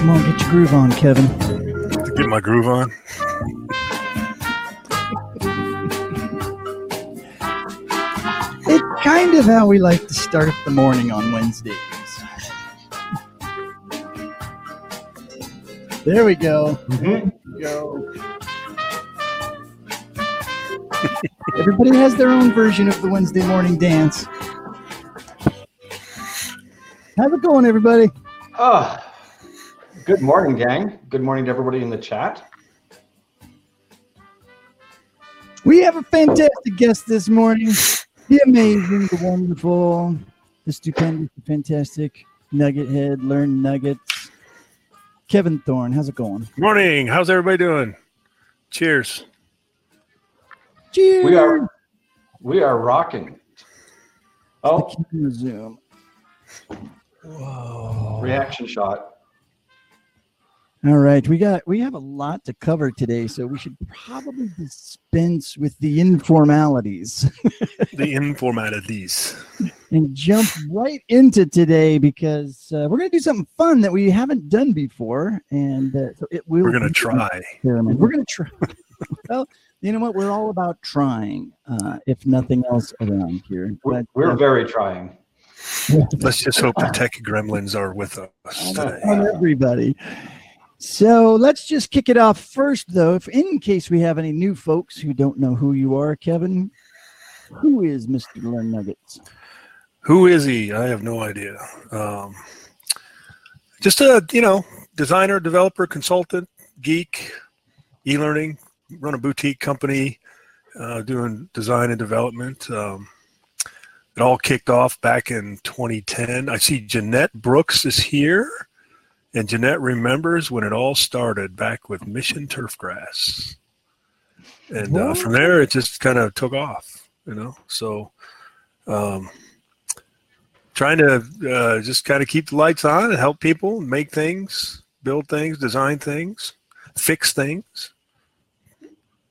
Come on, get your groove on, Kevin. Get my groove on. It's kind of how we like to start the morning on Wednesdays. There we go. There we go. Everybody has their own version of the Wednesday morning dance. How's it going, everybody? Oh, good morning, gang. Good morning to everybody in the chat. We have a fantastic guest this morning. The amazing, the wonderful, the stupendous, the fantastic Nugget Head, Learn Nuggets. Kevin Thorn, how's it going? Morning. How's everybody doing? Cheers. Cheers. We are we are rocking. Oh, The camera zoom. Whoa. reaction shot. All right, we got we have a lot to cover today, so we should probably dispense with the informalities The informatives. and jump right into today because uh, we're going to do something fun that we haven't done before, and uh, so it will. We're gonna try. experiment. We're going to try. well, you know what? We're all about trying, uh, if nothing else around here. We're, But, we're uh, very trying. Let's just hope the tech gremlins are with us today. on everybody. So let's just kick it off first, though. If in case we have any new folks who don't know who you are, Kevin, who is Mr. Learn Nuggets? Who is he? I have no idea. Um, just a you know designer, developer, consultant, geek, e-learning. Run a boutique company, uh, doing design and development. Um, it all kicked off back in 2010. I see Jeanette Brooks is here, and Jeanette remembers when it all started back with Mission Turfgrass, and uh, from there it just kind of took off. You know, so. Um, trying to uh, just kind of keep the lights on and help people make things, build things, design things, fix things,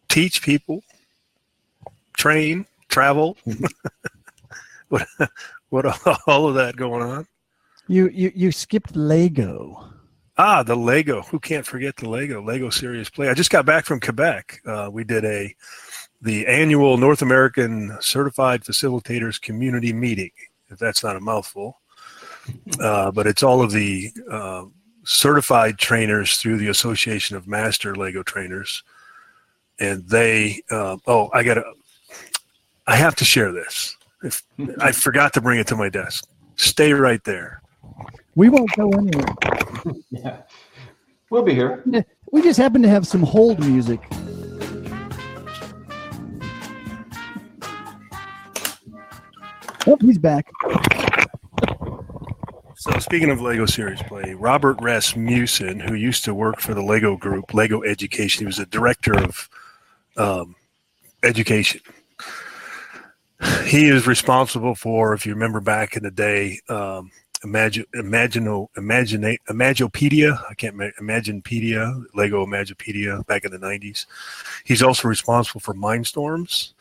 teach people, train, travel. what, what all of that going on? You you you skipped Lego. Ah, the Lego. Who can't forget the Lego? Lego Serious Play. I just got back from Quebec. Uh, we did a the annual North American Certified Facilitators Community Meeting. If that's not a mouthful, uh, but it's all of the uh, certified trainers through the Association of Master Lego Trainers, and they. Uh, oh, I gotta. I have to share this. If I forgot to bring it to my desk, stay right there. We won't go anywhere. Yeah. We'll be here. We just happen to have some hold music. Oh, he's back. So speaking of Lego Serious Play, Robert Rasmussen, who used to work for the Lego Group, Lego Education, he was a director of um, education. He is responsible for, if you remember back in the day, um, Imagine, Imagino, Imagine, Imagopedia. I can't ma- Imaginepedia, Lego Imaginepedia back in the '90s. He's also responsible for Mindstorms,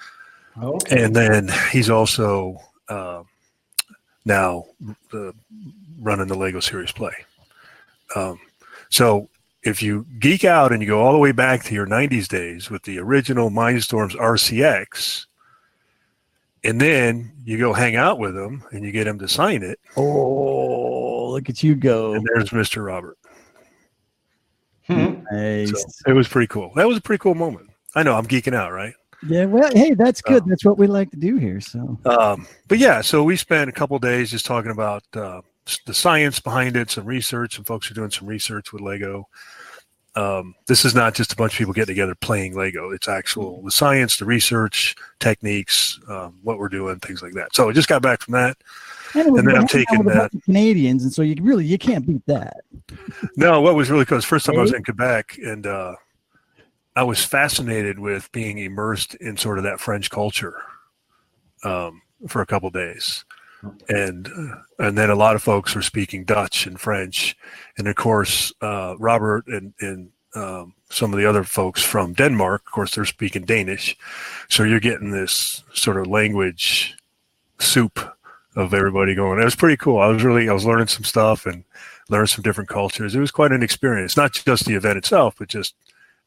Okay. and then he's also uh, now uh, running the Lego Serious Play. Um, so if you geek out and you go all the way back to your 90s days with the original Mindstorms RCX, and then you go hang out with them and you get him to sign it, Oh, look at you go. and there's Mr. Robert. Hmm. Nice. So it was pretty cool. That was a pretty cool moment. I know I'm geeking out, right? Yeah, well, hey, that's good. Oh. That's what we like to do here. So, Um, but yeah, so we spent a couple days just talking about uh, the science behind it, some research. Some folks are doing some research with Lego. Um, this is not just a bunch of people getting together playing Lego. It's actual the science, the research, techniques, um, what we're doing, things like that. So I just got back from that. and, And then I'm taking with a bunch that- Canadians, and so you really you can't beat that. No, what was really cool is first time I was in Quebec and uh, I was fascinated with being immersed in sort of that French culture um, for a couple days. And uh, and then a lot of folks were speaking Dutch and French, and of course uh, Robert and and um, some of the other folks from Denmark, of course, they're speaking Danish. So you're getting this sort of language soup of everybody going. It was pretty cool. I was really I was learning some stuff and learning some different cultures. It was quite an experience, not just the event itself, but just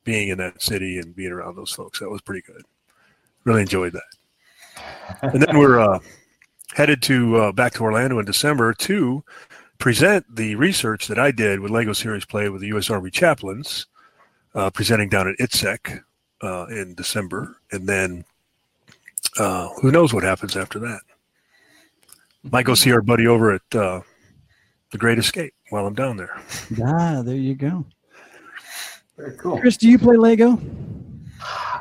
being in that city and being around those folks. That was pretty good. Really enjoyed that. And then we're uh, headed to uh, back to Orlando in December to present the research that I did with Lego Serious Play with the U.S. Army chaplains, uh, presenting down at ITSEC uh, in December, and then uh, who knows what happens after that. Might go see our buddy over at uh, the Great Escape while I'm down there. Ah, there you go. Very cool. Chris, do you play Lego?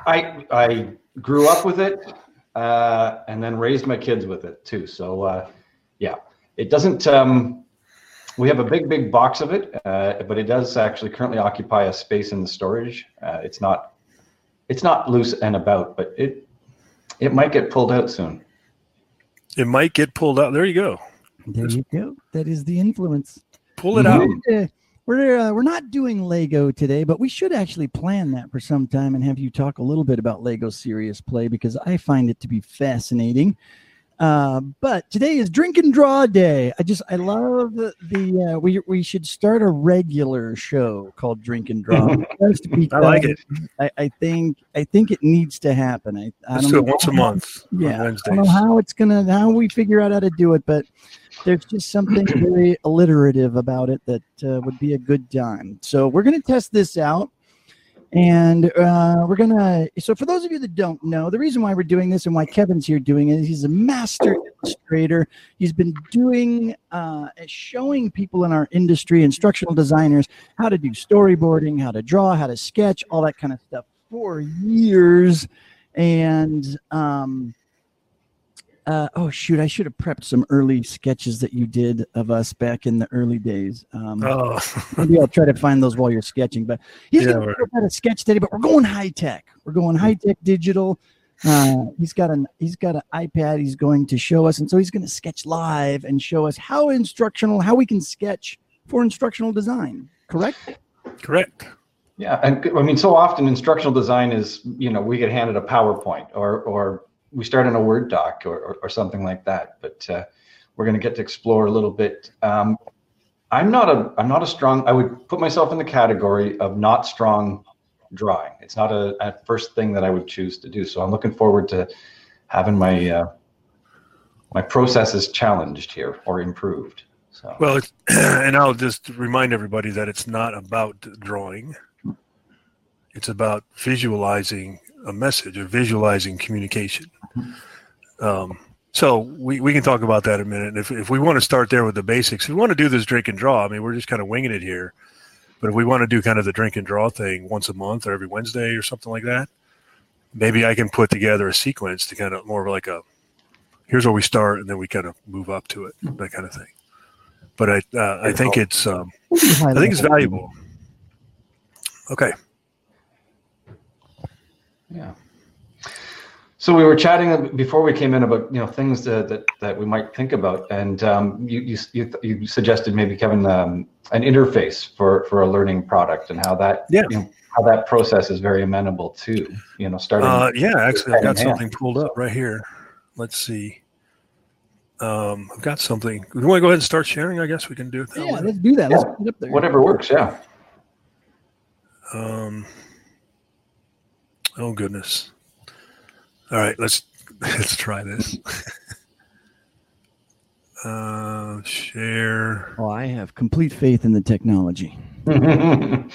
I I grew up with it, uh, and then raised my kids with it too. So uh, yeah, it doesn't. Um, we have a big, big box of it, uh, but it does actually currently occupy a space in the storage. Uh, it's not, it's not loose and about, but it, it might get pulled out soon. It might get pulled out. There you go. There you go. That is the influence. Pull it out. We're uh, we're not doing Lego today, but we should actually plan that for some time and have you talk a little bit about Lego Serious Play because I find it to be fascinating. Uh, but today is drink and draw day. I just I love the, uh, we we should start a regular show called Drink and Draw. I like it. I, I think I think it needs to happen. I, I Let's don't it know once a month on Yeah, I don't know how it's gonna how we figure out how to do it, but there's just something very alliterative about it that uh, would be a good time. So we're gonna test this out, and uh, we're gonna. So for those of you that don't know, the reason why we're doing this and why Kevin's here doing it is he's a master illustrator. He's been doing uh, showing people in our industry, instructional designers, how to do storyboarding, how to draw, how to sketch, all that kind of stuff for years, and. Um, uh, oh shoot! I should have prepped some early sketches that you did of us back in the early days. Um, Oh, maybe I'll try to find those while you're sketching. But he's Yeah, going to right. show how sketch today. But we're going high tech. We're going high tech digital. Uh, he's got an he's got an iPad. He's going to show us, and so he's going to sketch live and show us how instructional, how we can sketch for instructional design. Correct? correct. Yeah, and I mean, so often instructional design is, you know, we get handed a PowerPoint or or we start in a Word doc or or, or something like that. But uh, we're going to get to explore a little bit. Um, I'm not a I'm not a strong. I would put myself in the category of not strong drawing. It's not a, a first thing that I would choose to do. So I'm looking forward to having my uh, my processes challenged here or improved. So Well, it's, and I'll just remind everybody that it's not about drawing. It's about visualizing a message or visualizing communication. Um, so we, we can talk about that in a minute. And If, if we want to start there with the basics, if we want to do this drink and draw, I mean, we're just kind of winging it here. But if we want to do kind of the drink and draw thing once a month or every Wednesday or something like that, maybe I can put together a sequence to kind of more of like a here's where we start and then we kind of move up to it, that kind of thing. But I uh, I think it's um, I think it's valuable. Okay. Yeah. So we were chatting before we came in about you know things that that, that we might think about, and um, you, you you you suggested maybe Kevin um, an interface for for a learning product and how that Yeah. you know, how that process is very amenable to you know starting. Uh, yeah, actually, I've got Hand hand. something pulled up right here. Let's see. Um, I've got something. We want to go ahead and start sharing. I guess we can do it that Yeah, way. let's do that. Let's Yeah. put it up there. whatever works. Yeah. Um, oh goodness. All right, let's let's try this. uh, share. Oh, I have complete faith in the technology.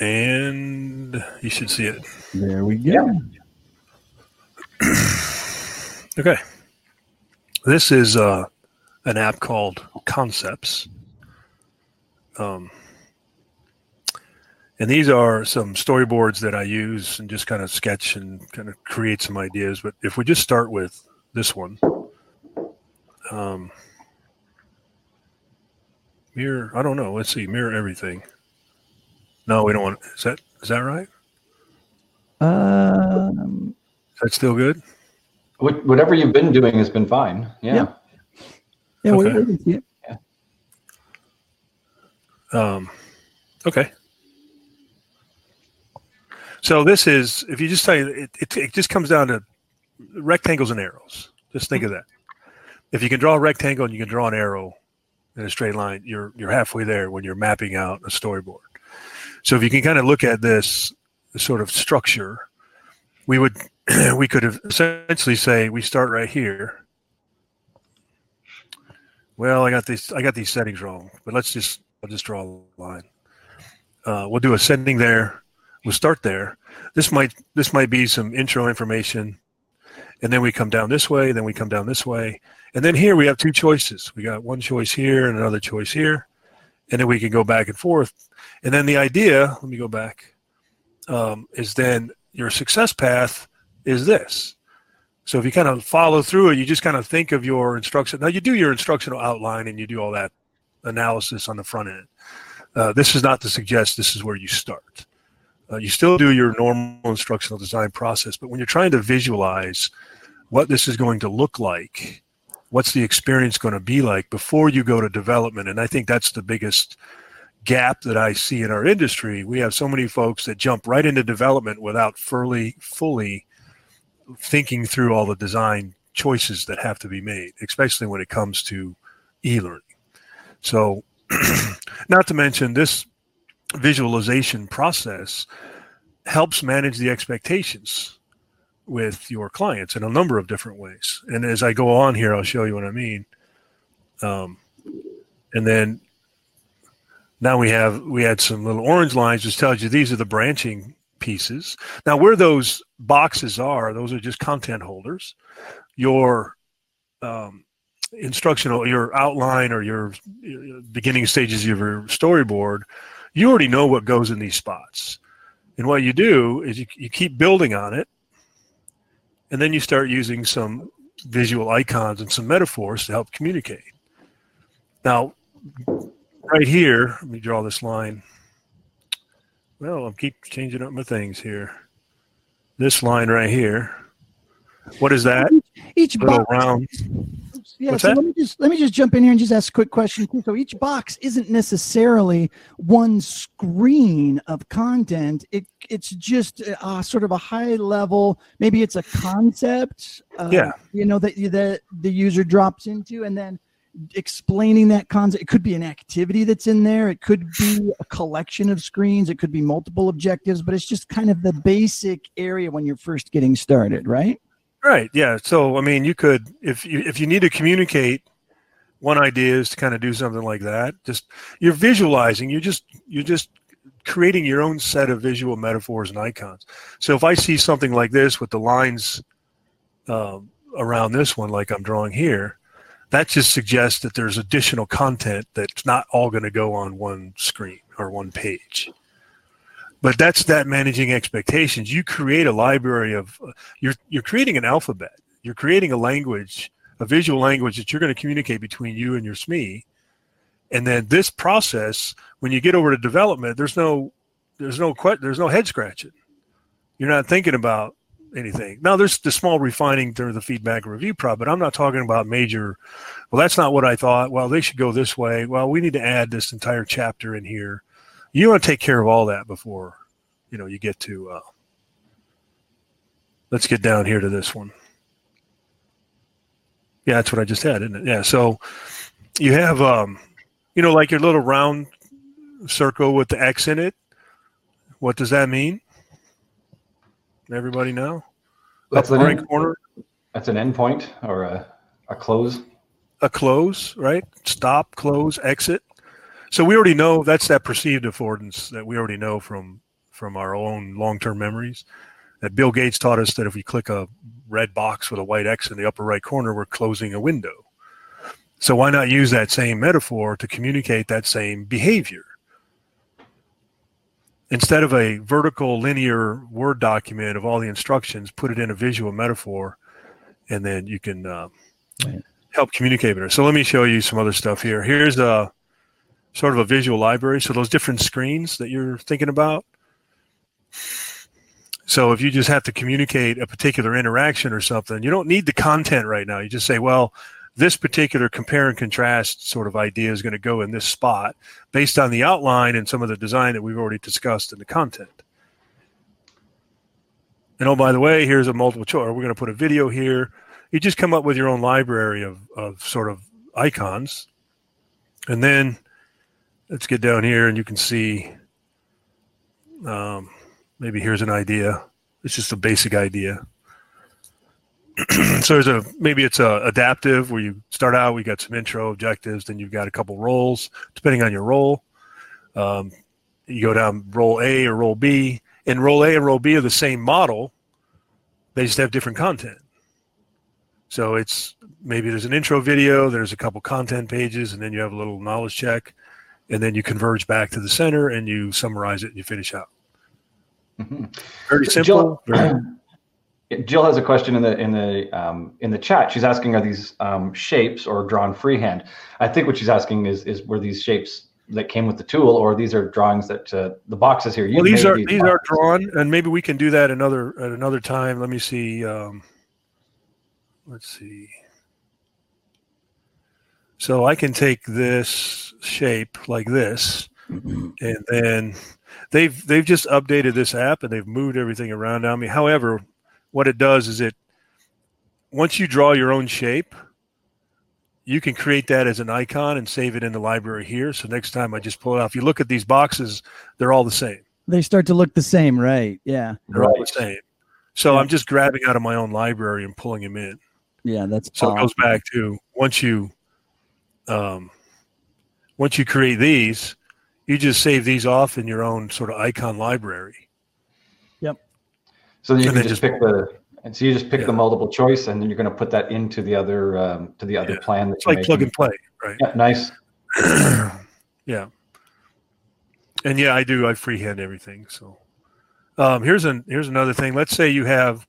And you should see it. There we go. Okay. This is uh, an app called Concepts. Um, and these are some storyboards that I use and just kind of sketch and kind of create some ideas. But if we just start with this one, um, mirror, I don't know. Let's see, mirror everything. No, we don't want. Is that is that right? Um, Is that still good? Whatever you've been doing has been fine. Yeah. Yeah. Yeah, Okay. we can see it. Um, okay. So this is, if you just say it, it, it just comes down to rectangles and arrows. Just think of that. If you can draw a rectangle and you can draw an arrow in a straight line, you're you're halfway there when you're mapping out a storyboard. So if you can kind of look at this sort of structure, we would we could essentially say we start right here. Well, I got these I got these settings wrong, but let's just I'll just draw a line. Uh, we'll do a setting there. We'll start there. This might this might be some intro information, and then we come down this way. Then we come down this way, and then here we have two choices. We got one choice here and another choice here, and then we can go back and forth. And then the idea, let me go back, um, is then your success path is this. So if you kind of follow through it, you just kind of think of your instruction. Now you do your instructional outline and you do all that analysis on the front end. Uh, this is not to suggest this is where you start. Uh, you still do your normal instructional design process, but when you're trying to visualize what this is going to look like, what's the experience going to be like before you go to development, and I think that's the biggest gap that I see in our industry. We have so many folks that jump right into development without fully, fully thinking through all the design choices that have to be made, especially when it comes to e-learning. So, not to mention this visualization process helps manage the expectations with your clients in a number of different ways. And as I go on here, I'll show you what I mean. Um, and then now we have we had some little orange lines which tells you these are the branching pieces. Now where those boxes are, those are just content holders. Your um, instructional, your outline or your beginning stages of your storyboard, you already know what goes in these spots. And what you do is you, you keep building on it, and then you start using some visual icons and some metaphors to help communicate. Now, right here, let me draw this line. Well, I'll keep changing up my things here. This line right here. What is that? Each Little box, round. yeah. What's So that? let me just let me just jump in here and just ask a quick question. too. So each box isn't necessarily one screen of content. It it's just uh, sort of a high level. Maybe it's a concept. Uh, Yeah. You know that you- that the user drops into, and then explaining that concept. It could be an activity that's in there. It could be a collection of screens. It could be multiple objectives. But it's just kind of the basic area when you're first getting started, right? Right. Yeah. So I mean, you could if you if you need to communicate one idea is to kind of do something like that. Just you're visualizing. You just you're just creating your own set of visual metaphors and icons. So if I see something like this with the lines um, around this one, like I'm drawing here, that just suggests that there's additional content that's not all going to go on one screen or one page. But that's that managing expectations. You create a library of you're you're creating an alphabet. You're creating a language, a visual language that you're going to communicate between you and your SME. And then this process, when you get over to development, there's no there's no there's no head scratching. You're not thinking about anything. Now there's the small refining through the feedback review prop, but I'm not talking about major. Well, that's not what I thought. Well, they should go this way. Well, we need to add this entire chapter in here. You want to take care of all that before, you know, you get to. Uh, let's get down here to this one. Yeah, that's what I just had, isn't it? Yeah. So you have, um, you know, like your little round circle with the X in it. What does that mean? Everybody know? That's Upper an, right end, corner, that's an endpoint or a, a close. a close, right? Stop, close, exit. So we already know that's that perceived affordance that we already know from from our own long-term memories. That Bill Gates taught us that if we click a red box with a white X in the upper right corner, we're closing a window. So why not use that same metaphor to communicate that same behavior? Instead of a vertical linear Word document of all the instructions, put it in a visual metaphor, and then you can uh, Right. help communicate better. So let me show you some other stuff here. Here's a sort of a visual library. So those different screens that you're thinking about. So if you just have to communicate a particular interaction or something, you don't need the content right now. You just say, well, this particular compare and contrast sort of idea is going to go in this spot based on the outline and some of the design that we've already discussed in the content. And oh, by the way, here's a multiple choice. We're going to put a video here. You just come up with your own library of, of sort of icons. And then let's get down here and you can see um, maybe here's an idea. It's just a basic idea. so there's a maybe it's a adaptive where you start out we got some intro objectives then you've got a couple roles depending on your role. Um, you go down role a or role b. And role a and role b are the same model they just have different content. So it's maybe there's an intro video there's a couple content pages and then you have a little knowledge check and then you converge back to the center and you summarize it and you finish out. Mhm. very simple Jill, very- Jill has a question in the in the um, in the chat. She's asking, are these um, shapes or drawn freehand? I think what she's asking is is were these shapes that came with the tool, or these are drawings that uh, the boxes here? you Well, these are these are drawn, and maybe we can do that another at another time. Let me see. Um, let's see. So I can take this shape like this, and then they've they've just updated this app and they've moved everything around on me. However, what it does is it once you draw your own shape, you can create that as an icon and save it in the library here. So next time I just pull it out. If you look at these boxes, they're all the same. They start to look the same, right? Yeah. They're all the same. So Yeah. I'm just grabbing out of my own library and pulling them in. Yeah, that's So it goes back to once you, um, once you create these, you just save these off in your own sort of icon library. So you and can just pick the and so you just pick Yeah. the multiple choice, and then you're going to put that into the other um, to the other Yeah. plan. That It's like plug and play, right? Yeah, nice. yeah. And yeah, I do. I freehand everything. So um, here's an here's another thing. Let's say you have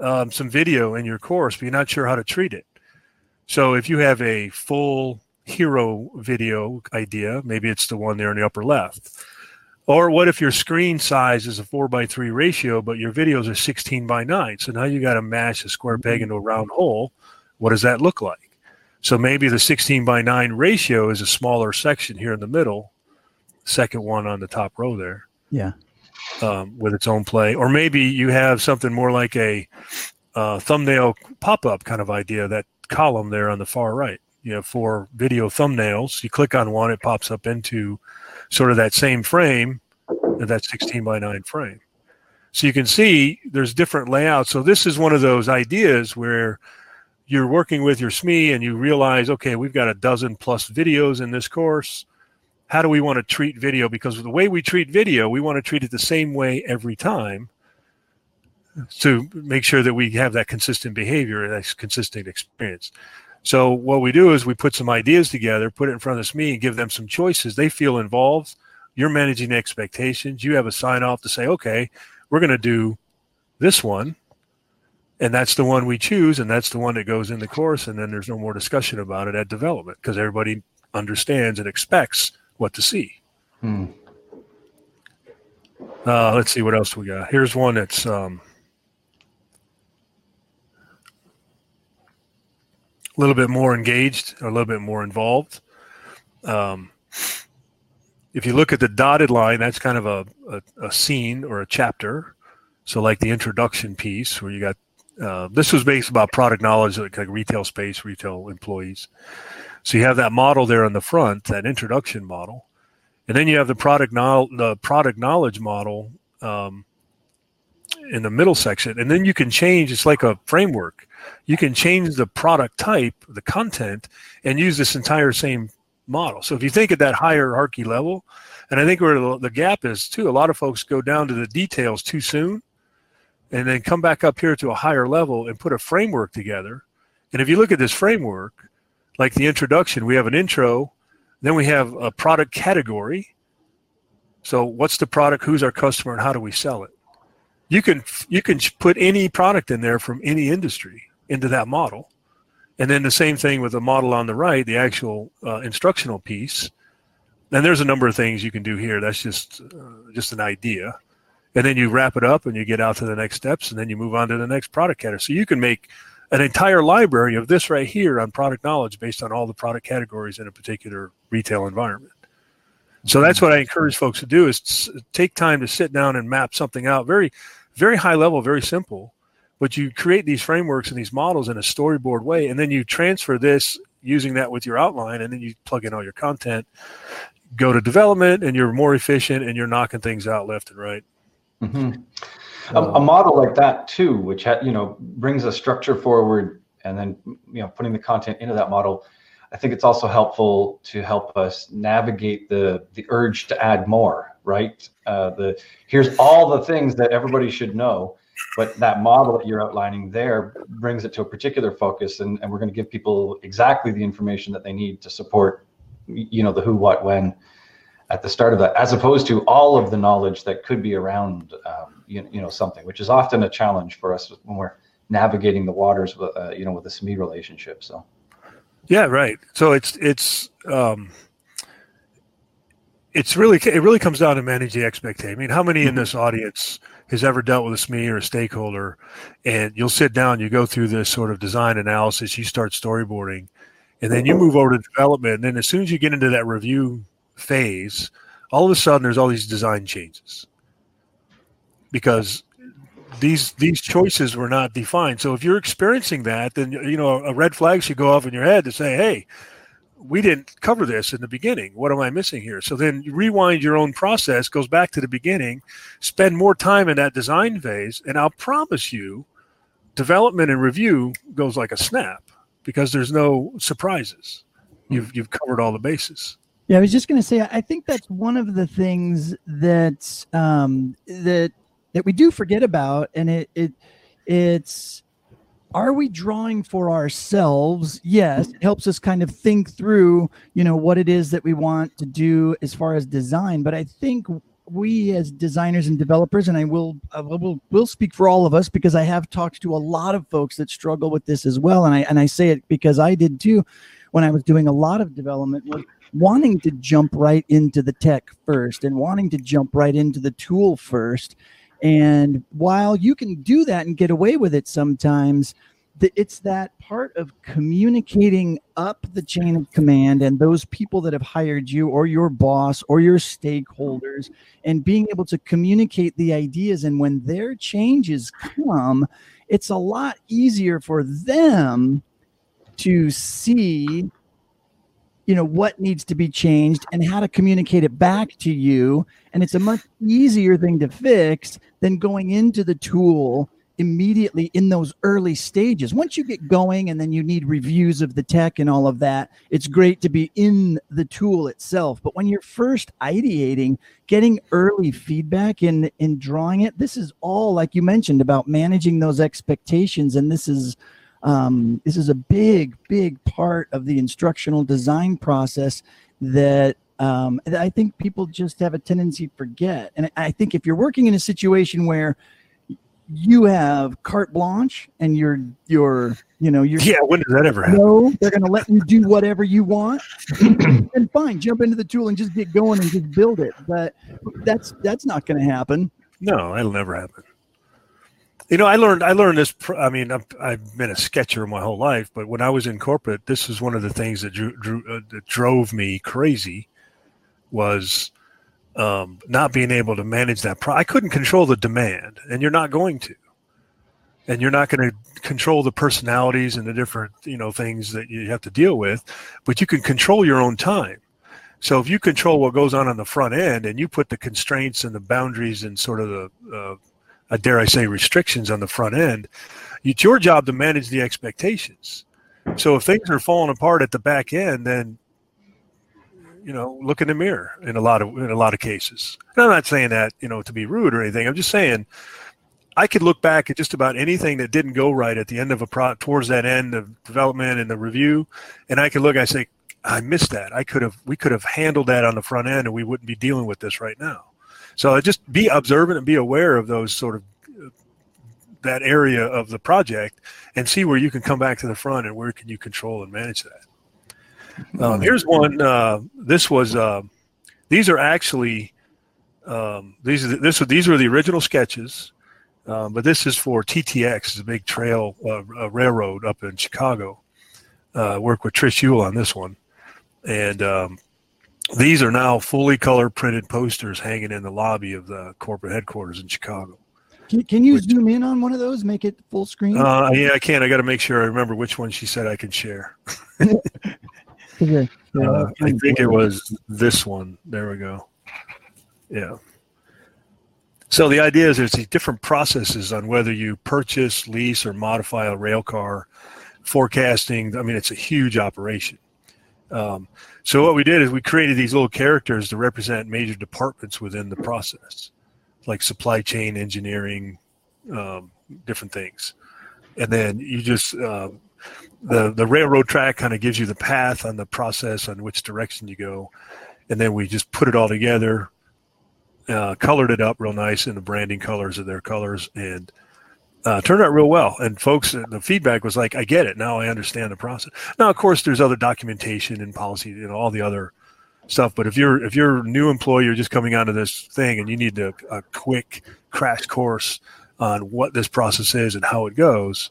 um, some video in your course, but you're not sure how to treat it. So if you have a full hero video idea, maybe it's the one there in the upper left. Or what if your screen size is a four by three ratio, but your videos are 16 by nine? So now you got to mash a square peg into a round hole. What does that look like? So maybe the 16 by 9 ratio is a smaller section here in the middle, second one on the top row there, Yeah. um, with its own play. Or maybe you have something more like a uh, thumbnail pop up kind of idea, that column there on the far right. You have four video thumbnails. You click on one, it pops up into sort of that same frame, that 16 by 9 frame. So you can see there's different layouts. So this is one of those ideas where you're working with your SME and you realize, okay, we've got a dozen plus videos in this course. How do we want to treat video? Because the way we treat video, we want to treat it the same way every time to make sure that we have that consistent behavior and that consistent experience. So what we do is we put some ideas together, put it in front of SME meeting, give them some choices. They feel involved. You're managing expectations. You have a sign off to say, okay, we're going to do this one and that's the one we choose and that's the one that goes in the course and then there's no more discussion about it at development because everybody understands and expects what to see Hmm. uh, let's see what else we got here's one that's um, a little bit more engaged or a little bit more involved um, if you look at the dotted line that's kind of a, a, a scene or a chapter so like the introduction piece where you got uh, this was based about product knowledge, like, like retail space, retail employees. So you have that model there on the front, that introduction model, and then you have the product know- the product knowledge model um, in the middle section, and then you can change. It's like a framework. You can change the product type, the content, and use this entire same model. So if you think at that hierarchy level, and I think where the, the gap is too, a lot of folks go down to the details too soon and then come back up here to a higher level and put a framework together. And if you look at this framework, like the introduction, we have an intro, then we have a product category. So what's the product, who's our customer, and how do we sell it? You can you can put any product in there from any industry into that model. And then the same thing with the model on the right, the actual uh, instructional piece. And there's a number of things you can do here. That's just uh, just an idea and then you wrap it up and you get out to the next steps and then you move on to the next product category so you can make an entire library of this right here on product knowledge based on all the product categories in a particular retail environment so that's what i encourage folks to do is take time to sit down and map something out very very high level, very simple, but you create these frameworks and these models in a storyboard way, and then you transfer this using that with your outline, and then you plug in all your content, go to development, and you're more efficient, and you're knocking things out left and right. Mm-hmm. A, a, model like that too, which ha- you know brings a structure forward, and then you know putting the content into that model. I think it's also helpful to help us navigate the the urge to add more. Right? Uh, the here's all the things that everybody should know, but that model that you're outlining there brings it to a particular focus, and, and we're going to give people exactly the information that they need to support, you know, the who, what, when at the start of that, as opposed to all of the knowledge that could be around, um, you, you know, something, which is often a challenge for us when we're navigating the waters, with, uh, you know, with the SME relationship. So. Yeah, right. So it's it's um, it's really it really comes down to managing the expectation. I mean, how many in mm-hmm. this audience has ever dealt with a SME or a stakeholder, and you'll sit down, you go through this sort of design analysis, you start storyboarding, and then you mm-hmm. move over to development, and then as soon as you get into that review phase, all of a sudden there's all these design changes because these these choices were not defined. So if you're experiencing that, then you know a red flag should go off in your head to say, "Hey, we didn't cover this in the beginning. What am I missing here?" So then you rewind your own process, goes back to the beginning, spend more time in that design phase, and I'll promise you, development and review goes like a snap because there's no surprises. You've you've covered all the bases. Yeah, I was just going to say, I think that's one of the things that um, that that we do forget about, and it it it's are we drawing for ourselves? Yes, it helps us kind of think through, you know, what it is that we want to do as far as design. But I think we as designers and developers, and I will, I will, will speak for all of us because I have talked to a lot of folks that struggle with this as well, and I and I say it because I did too when I was doing a lot of development wanting to jump right into the tech first and wanting to jump right into the tool first. And while you can do that and get away with it sometimes, it's that part of communicating up the chain of command and those people that have hired you or your boss or your stakeholders and being able to communicate the ideas. And when their changes come it's a lot easier for them to see you know what needs to be changed and how to communicate it back to you. And it's a much easier thing to fix than going into the tool immediately in those early stages. Once you get going and then you need reviews of the tech and all of that it's great to be in the tool itself. But when you're first ideating getting early feedback in in drawing it this is all like you mentioned about managing those expectations. And this is um, this is a big, big part of the instructional design process that um, I think people just have a tendency to forget. And I think if you're working in a situation where you have carte blanche and you're you're you know you're yeah when does that ever happen? No they're going to let you do whatever you want and fine jump into the tool and just get going and just build it. But that's that's not going to happen. No it'll never happen you know, I learned I learned this. I mean, I've, I've, been a sketcher my whole life, but when I was in corporate, this was one of the things that drew, drew uh, that drove me crazy. Was um, not being able to manage that. Pro- I couldn't control the demand, and you're not going to. And you're not going to control the personalities and the different, you know, things that you have to deal with, but you can control your own time. So if you control what goes on on the front end, and you put the constraints and the boundaries and sort of the uh, uh, dare I say, restrictions on the front end. It's your job to manage the expectations. So if things are falling apart at the back end, then you know, look in the mirror in a lot of in a lot of cases. And I'm not saying that you know to be rude or anything. I'm just saying I could look back at just about anything that didn't go right at the end of a pro towards that end of development and the review, and I could look. I say I missed that. I could have we could have handled that on the front end, and we wouldn't be dealing with this right now. So just be observant and be aware of those sort of that area of the project and see where you can come back to the front and where can you control and manage that. Um, here's one. Uh, this was. Uh, these are actually. Um, these are this. These were the original sketches, um, but this is for TTX, a big trail uh, railroad up in Chicago. Uh, work with Trish Yule on this one, and um, these are now fully color printed posters hanging in the lobby of the corporate headquarters in Chicago. Can, can you Which- zoom in on one of those? Make it full screen. Uh, yeah, I can. I got to make sure I remember which one she said I can share. they're Uh, I think it was this one. There we go. Yeah. So the idea is there's these different processes on whether you purchase, lease, or modify a rail car, forecasting. I mean, it's a huge operation. Um, so what we did is we created these little characters to represent major departments within the process, like supply chain, engineering, um, different things, and then you just um, the the railroad track kind of gives you the path on the process on which direction you go, and then we just put it all together, uh, colored it up real nice in the branding colors of their colors, and uh, turned out real well. And folks, uh, the feedback was like, "I get it now. I understand the process." Now, of course, there's other documentation and policy, know, all the other stuff. But if you're if you're a new employee, you're just coming onto this thing, and you need a, a quick crash course on what this process is and how it goes,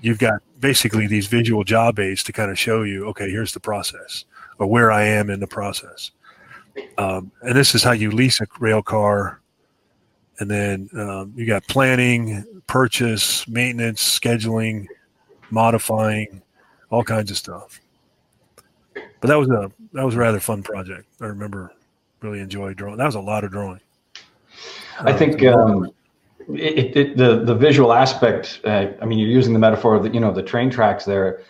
you've got basically these visual job aids to kind of show you, okay, here's the process or where I am in the process. Um, and this is how you lease a rail car. And then um, you got planning, purchase, maintenance, scheduling, modifying, all kinds of stuff. But that was a that was a rather fun project. I remember really enjoyed drawing. That was a lot of drawing. I think um, it, it, the the visual aspect. Uh, I mean, you're using the metaphor of the you know the train tracks there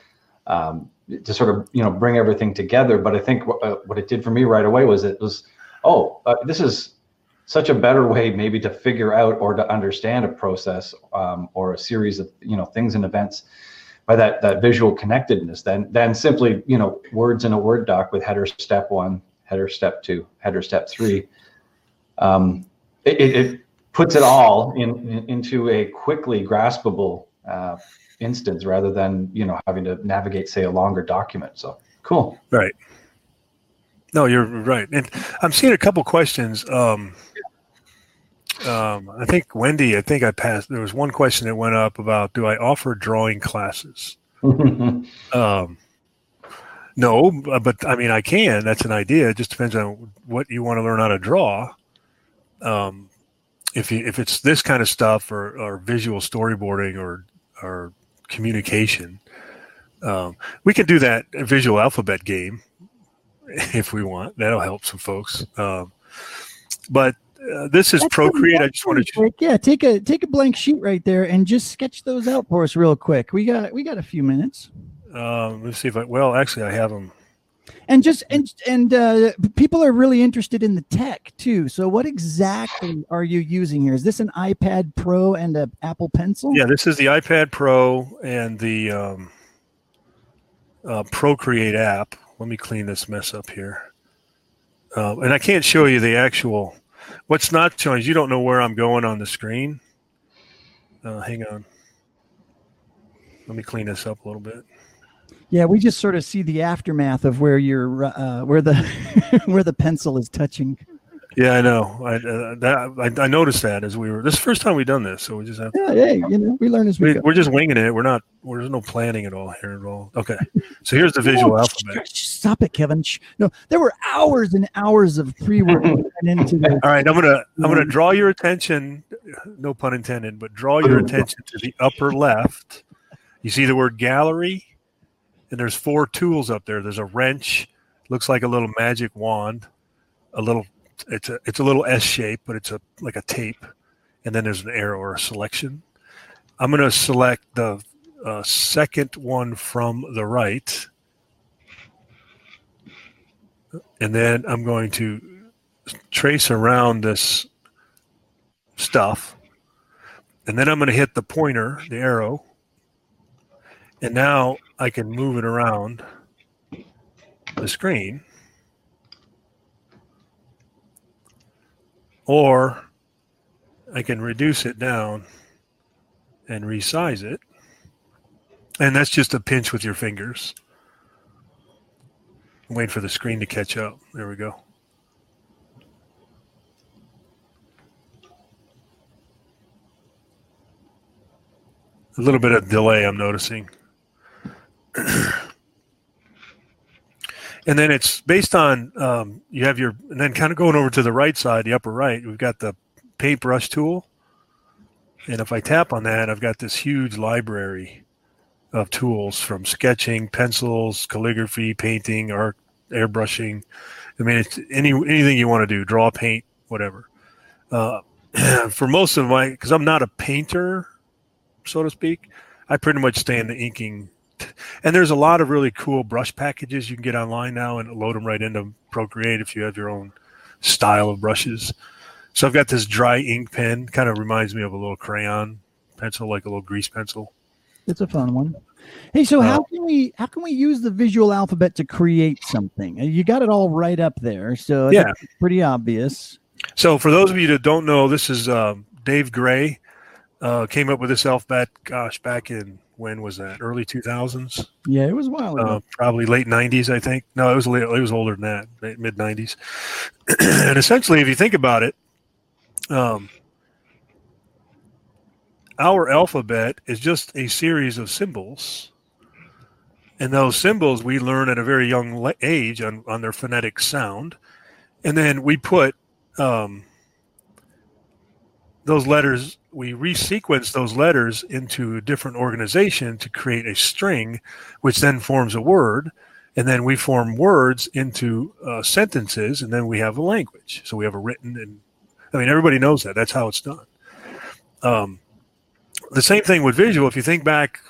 um, to sort of you know bring everything together. But I think what, uh, what it did for me right away was it was oh uh, this is such a better way maybe to figure out or to understand a process um, or a series of you know things and events by that that visual connectedness than than simply you know words in a word doc with header step one header step two header step three um, it, it, puts it all in, in- into a quickly graspable uh, instance rather than you know having to navigate say a longer document so cool right No, you're right. And I'm seeing a couple questions. Um, um, I think Wendy, I think I passed. There was one question that went up about do I offer drawing classes? Um, no, but I mean, I can. That's an idea. It just depends on what you want to learn how to draw. Um, if you, if it's this kind of stuff or, or visual storyboarding or or communication, um, we can do that visual alphabet game if we want. That'll help some folks. Um, but uh, this is That's Procreate. I just wanted to. Yeah, take a take a blank sheet right there and just sketch those out for us real quick. We got we got a few minutes. Um, let's see if I. Well, actually, I have them. And just and and uh, people are really interested in the tech too. So what exactly are you using here? Is this an iPad Pro and a Apple Pencil? Yeah, this is the iPad Pro and the um, uh, Procreate app. Let me clean this mess up here. Uh, and I can't show you the actual. What's not showing is you don't know where I'm going on the screen. Uh, hang on. Let me clean this up a little bit. Yeah, we just sort of see the aftermath of where you're uh, where the where the pencil is touching. Yeah, I know. I, uh, that, I, I noticed that as we were. This is the first time we've done this, so we just have. Yeah, hey, you know, we learn as we We, go. we're just winging it. We're not. There's no planning at all here at all. Okay, so here's the visual Oh, alphabet. sh- sh- Stop it, Kevin. Shh. No, there were hours and hours of pre-work into this. All right, I'm gonna I'm gonna Um, draw your attention, no pun intended, but draw your attention to the upper left. You see the word gallery, and there's four tools up there. There's a wrench, looks like a little magic wand, a little it's a it's a little S shape, but it's a like a tape, and then there's an arrow or a selection. I'm gonna select the uh, second one from the right, and then I'm going to trace around this stuff. And then I'm going to hit the pointer, the arrow. And now I can move it around the screen. Or I can reduce it down and resize it. And that's just a pinch with your fingers. Wait for the screen to catch up. There we go. A little bit of delay, I'm noticing. and then it's based on um, you have your, and then kind of going over to the right side, the upper right, we've got the paintbrush tool. And if I tap on that, I've got this huge library of tools from sketching, pencils, calligraphy, painting, art, airbrushing. I mean, it's any anything you want to do, draw, paint, whatever. Uh, for most of my, because I'm not a painter, so to speak, I pretty much stay in the inking. And there's a lot of really cool brush packages you can get online now and load them right into Procreate if you have your own style of brushes. So I've got this dry ink pen, kind of reminds me of a little crayon pencil, like a little grease pencil. It's a fun one. Hey, so Uh, how can we how can we use the visual alphabet to create something? Uh, You got it all right up there, so Yeah. pretty obvious. So for those of you that don't know, this is um, Dave Gray uh, came up with this alphabet. Gosh, back in when was that? Early two thousands, Yeah, it was a while ago. uh, probably late nineties, I think. No, it was late, it was older than that, mid nineties. and essentially, if you think about it, um, our alphabet is just a series of symbols. And those symbols we learn at a very young age on, on their phonetic sound. And then we put um, those letters, we resequence those letters into a different organization to create a string, which then forms a word. And then we form words into uh, sentences, and then we have a language. So we have a written, and I mean, everybody knows that. That's how it's done. Um, the same thing with visual. If you think back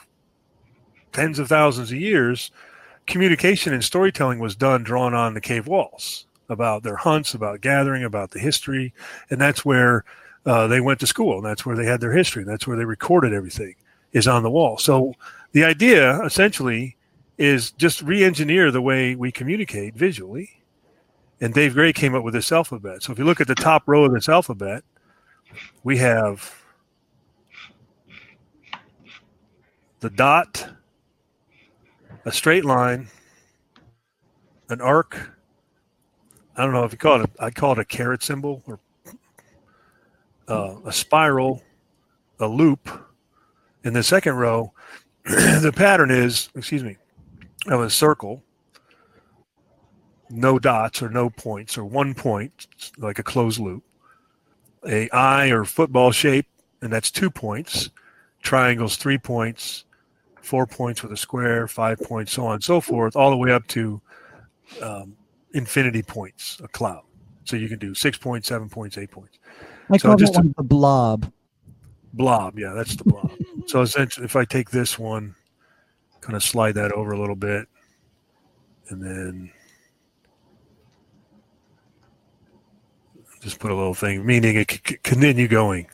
tens of thousands of years, communication and storytelling was done drawn on the cave walls about their hunts, about gathering, about the history, and that's where uh, they went to school. And that's where they had their history. and That's where they recorded everything is on the wall. So the idea essentially is just re-engineer the way we communicate visually. And Dave Gray came up with this alphabet. So if you look at the top row of this alphabet, we have the dot, a straight line, an arc. I don't know if you call it. A, I call it a carrot symbol or uh, a spiral, a loop. In the second row, the pattern is, excuse me, of a circle, no dots or no points or one point, like a closed loop, a eye or football shape, and that's two points. Triangles, three points, four points with a square, five points, so on and so forth, all the way up to um, infinity points, a cloud. So you can do six points, seven points, eight points. I so call just that one the blob. Blob, yeah, that's the blob. so essentially, if I take this one, kind of slide that over a little bit, and then just put a little thing, meaning it can continue going.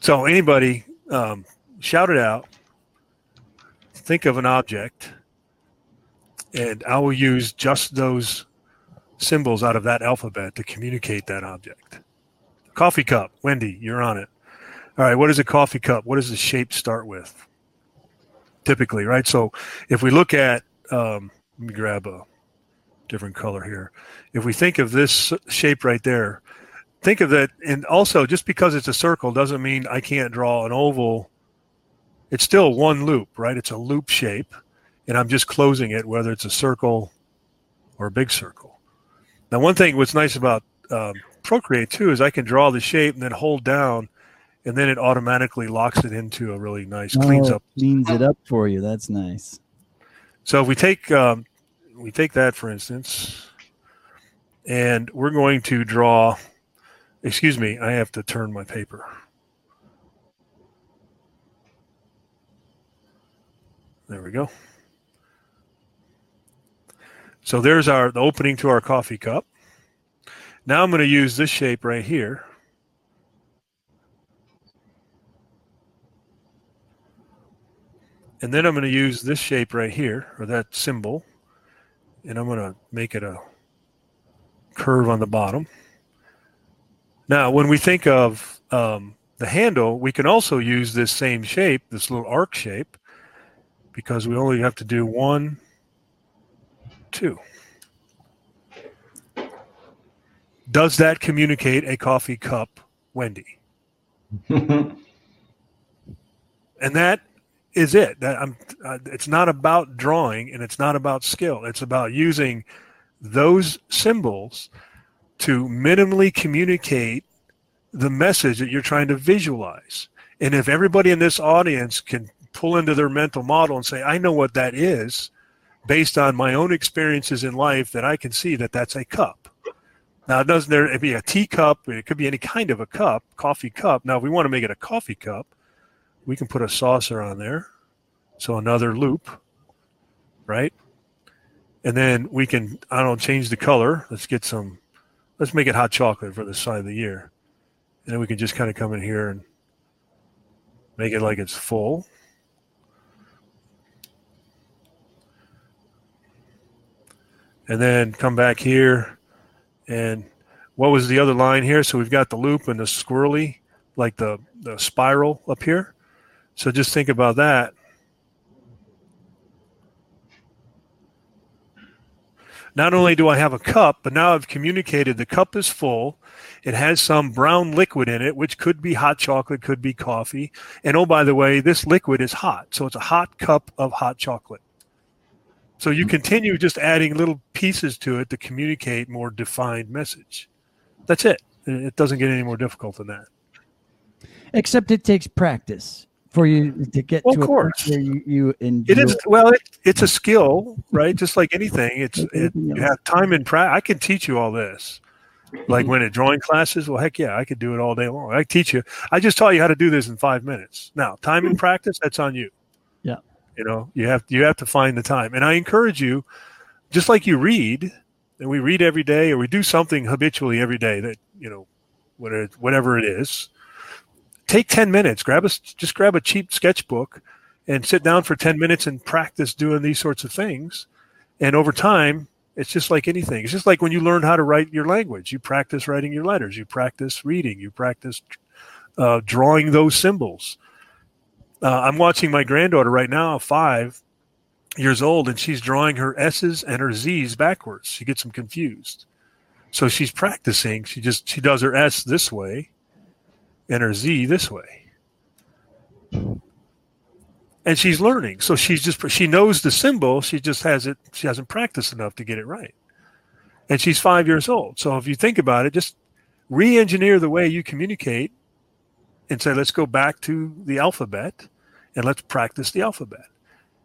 So anybody, um, shout it out. Think of an object, and I will use just those symbols out of that alphabet to communicate that object. Coffee cup, Wendy, you're on it. All right, what is a coffee cup? What does the shape start with? Typically, right? So if we look at, um, let me grab a different color here. If we think of this shape right there, think of that. And also, just because it's a circle doesn't mean I can't draw an oval. It's still one loop, right? It's a loop shape. And I'm just closing it, whether it's a circle or a big circle. Now, one thing what's nice about um, Procreate too is I can draw the shape and then hold down and then it automatically locks it into a really nice cleans Oh, up cleans it up for you. That's nice. so if we take um, we take that for instance and we're going to draw excuse me i have to turn my paper there we go so there's our the opening to our coffee cup now i'm going to use this shape right here And then I'm going to use this shape right here, or that symbol, and I'm going to make it a curve on the bottom. Now, when we think of um, the handle, we can also use this same shape, this little arc shape, because we only have to do one, two. Does that communicate a coffee cup, Wendy? And that is it. That I'm. Uh, it's not about drawing, and it's not about skill. It's about using those symbols to minimally communicate the message that you're trying to visualize. And if everybody in this audience can pull into their mental model and say, I know what that is based on my own experiences in life, that I can see that that's a cup. Now, it doesn't there it be a teacup? It could be any kind of a cup, coffee cup. Now, if we want to make it a coffee cup, we can put a saucer on there. So another loop, right? And then we can, I don't know, change the color. Let's get some, let's make it hot chocolate for this side of the year. And then we can just kind of come in here and make it like it's full. And then come back here and what was the other line here? So we've got the loop and the squirrely, like the, the spiral up here. So just think about that. Not only do I have a cup, but now I've communicated the cup is full. It has some brown liquid in it, which could be hot chocolate, could be coffee. And oh, by the way, this liquid is hot. So it's a hot cup of hot chocolate. So you continue just adding little pieces to it to communicate more defined message. That's it. It doesn't get any more difficult than that. Except it takes practice for you to get well, to of course. where you, you enjoy. It is well. It, it's a skill, right? Just like anything, it's it, you have time and practice. I can teach you all this. Like mm-hmm. when at drawing classes, well, heck yeah, I could do it all day long. I teach you. I just taught you how to do this in five minutes. Now, time and mm-hmm. practice, that's on you. Yeah. You know, you have you have to find the time, and I encourage you, just like you read, and we read every day, or we do something habitually every day that you know, whatever whatever it is take 10 minutes. Grab a just grab a cheap sketchbook and sit down for 10 minutes and practice doing these sorts of things. And over time it's just like anything. It's just like when you learn how to write your language. You practice writing your letters. You practice reading. You practice uh, drawing those symbols uh, i'm watching my granddaughter right now five years old and she's drawing her s's and her z's backwards she gets them confused so she's practicing she just she does her s this way and her Z this way. And she's learning. So she's just she knows the symbol, she just has it she hasn't practiced enough to get it right. And she's 5 years old. So if you think about it, just re-engineer the way you communicate and say let's go back to the alphabet and let's practice the alphabet.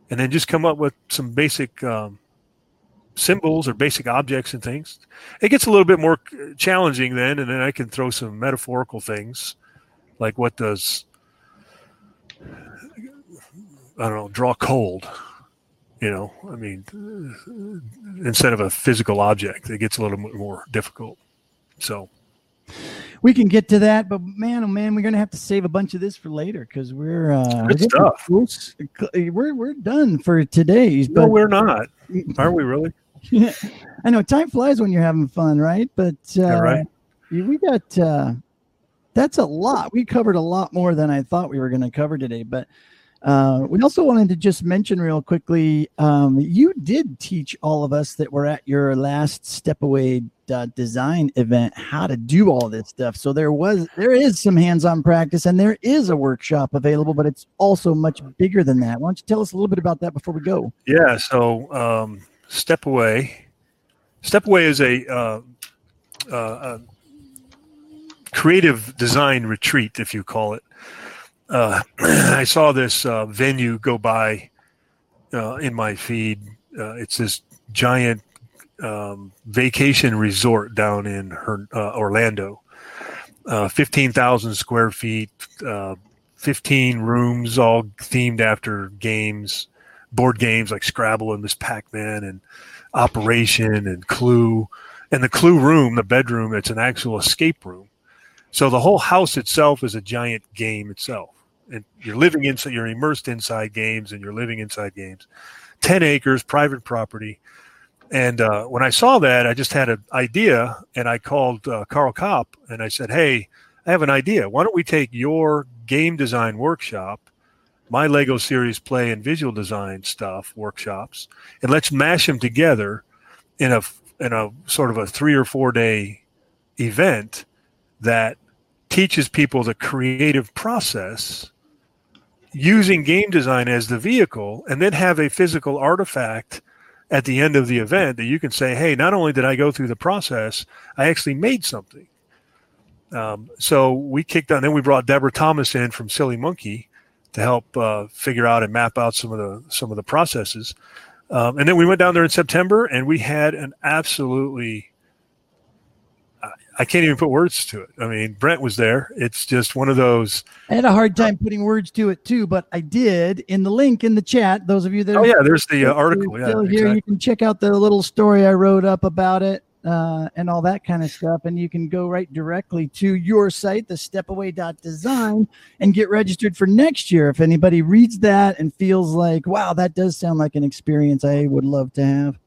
And then just come up with some basic um, symbols or basic objects and things. It gets a little bit more challenging then, and then I can throw some metaphorical things like what does I don't know, draw cold. You know, I mean, instead of a physical object, it gets a little more difficult. So we can get to that, but man, oh man, we're gonna have to save a bunch of this for later because we're uh, Good stuff. We're we're done for today's. No, we're not. Are we really? Yeah, I know time flies when you're having fun, right? But uh, yeah, right. We got uh, that's a lot. We covered a lot more than I thought we were going to cover today. But uh, we also wanted to just mention real quickly um, you did teach all of us that were at your last Step Away uh, design event how to do all this stuff. So there was, there is some hands on practice and there is a workshop available, but it's also much bigger than that. Why don't you tell us a little bit about that before we go? Yeah. So um, Step Away, Step Away is a, uh, uh, creative design retreat, if you call it. Uh, I saw this uh, venue go by uh, in my feed. Uh, it's this giant um, vacation resort down in her, uh, Orlando. Uh, 15,000 square feet, 15 rooms, all themed after games, board games like Scrabble and Miss Pac Man and Operation and Clue. And the Clue room, the bedroom, it's an actual escape room so the whole house itself is a giant game itself. And you're living inside, you're immersed inside games and you're living inside games. 10 acres, private property. And uh, when I saw that, I just had an idea and I called uh, Karl Kapp and I said, Hey, I have an idea. Why don't we take your game design workshop, my Lego Serious Play and visual design stuff workshops, and let's mash them together in a in a sort of a three or four day event that teaches people the creative process using game design as the vehicle and then have a physical artifact at the end of the event that you can say hey not only did i go through the process i actually made something Um, so we kicked on. Then we brought Deborah Thomas in from Silly Monkey to help uh, figure out and map out some of the some of the processes. Um, and then we went down there in September, and we had an absolutely I can't even put words to it. I mean, Brent was there. It's just one of those. I had a hard time putting words to it too, but I did in the link in the chat. Those of you that oh yeah, there's the uh, article. Yeah, here, exactly. you can check out the little story I wrote up about it uh, and all that kind of stuff. And you can go right directly to your site, the stepaway.design, and get registered for next year. If anybody reads that and feels like, wow, that does sound like an experience I would love to have.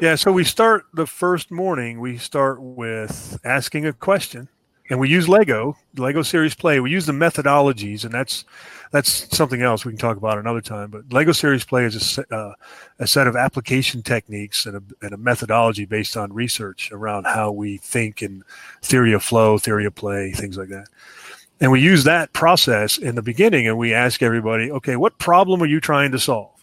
Yeah, so we start the first morning, we start with asking a question. And we use Lego, Lego Serious Play. We use the methodologies, and that's that's something else we can talk about another time. But Lego Serious Play is a, uh, a set of application techniques and a, and a methodology based on research around how we think and theory of flow, theory of play, things like that. And we use that process in the beginning, and we ask everybody, okay, what problem are you trying to solve?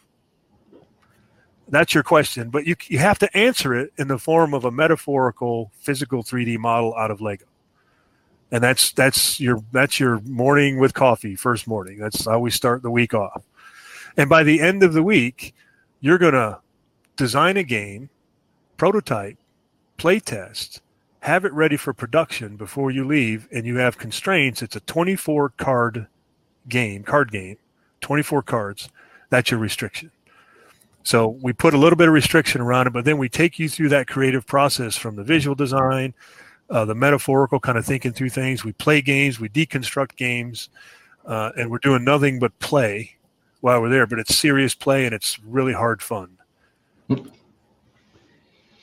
That's your question, but you you have to answer it in the form of a metaphorical physical 3D model out of Lego. And that's that's your that's your morning with coffee, first morning. That's how we start the week off. And by the end of the week, you're going to design a game, prototype, play test, have it ready for production before you leave and you have constraints. It's a 24 card game, card game, 24 cards. That's your restriction. So we put a little bit of restriction around it, but then we take you through that creative process from the visual design, uh, the metaphorical kind of thinking through things. We play games, we deconstruct games, uh, and we're doing nothing but play while we're there. But it's serious play and it's really hard fun. And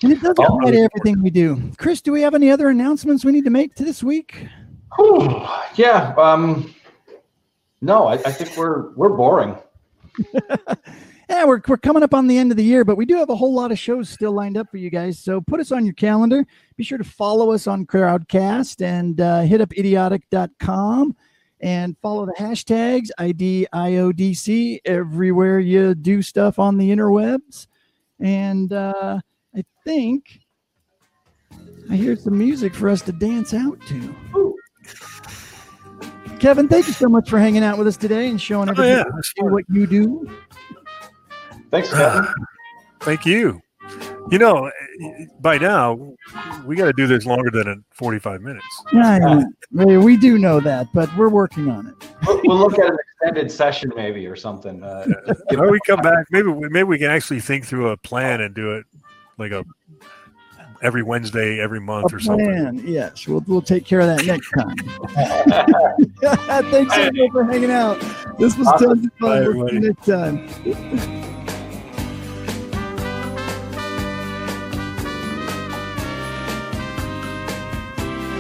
it does apply to everything we do. Chris, do we have any other announcements we need to make to this week? Whew, yeah. Um, no, I, I think we're we're boring. yeah, we're, we're coming up on the end of the year, but we do have a whole lot of shows still lined up for you guys. So put us on your calendar. Be sure to follow us on Crowdcast and uh, hit up idiodc.com and follow the hashtags IDIODC everywhere you do stuff on the interwebs. And uh, I think I hear some music for us to dance out to. Kevin, thank you so much for hanging out with us today and showing everybody oh, yeah. what you do. Thanks, Kevin. Thank you. You know, by now we got to do this longer than 45 minutes. Yeah, we do know that, but we're working on it. We'll, we'll look at an extended session maybe or something. Uh, or we come back, maybe maybe we can actually think through a plan and do it like a every Wednesday, every month a or plan. something. Yes, we'll we'll take care of that next time. Thanks so for hanging out. This was awesome. tons of fun. Bye, we'll see you next time.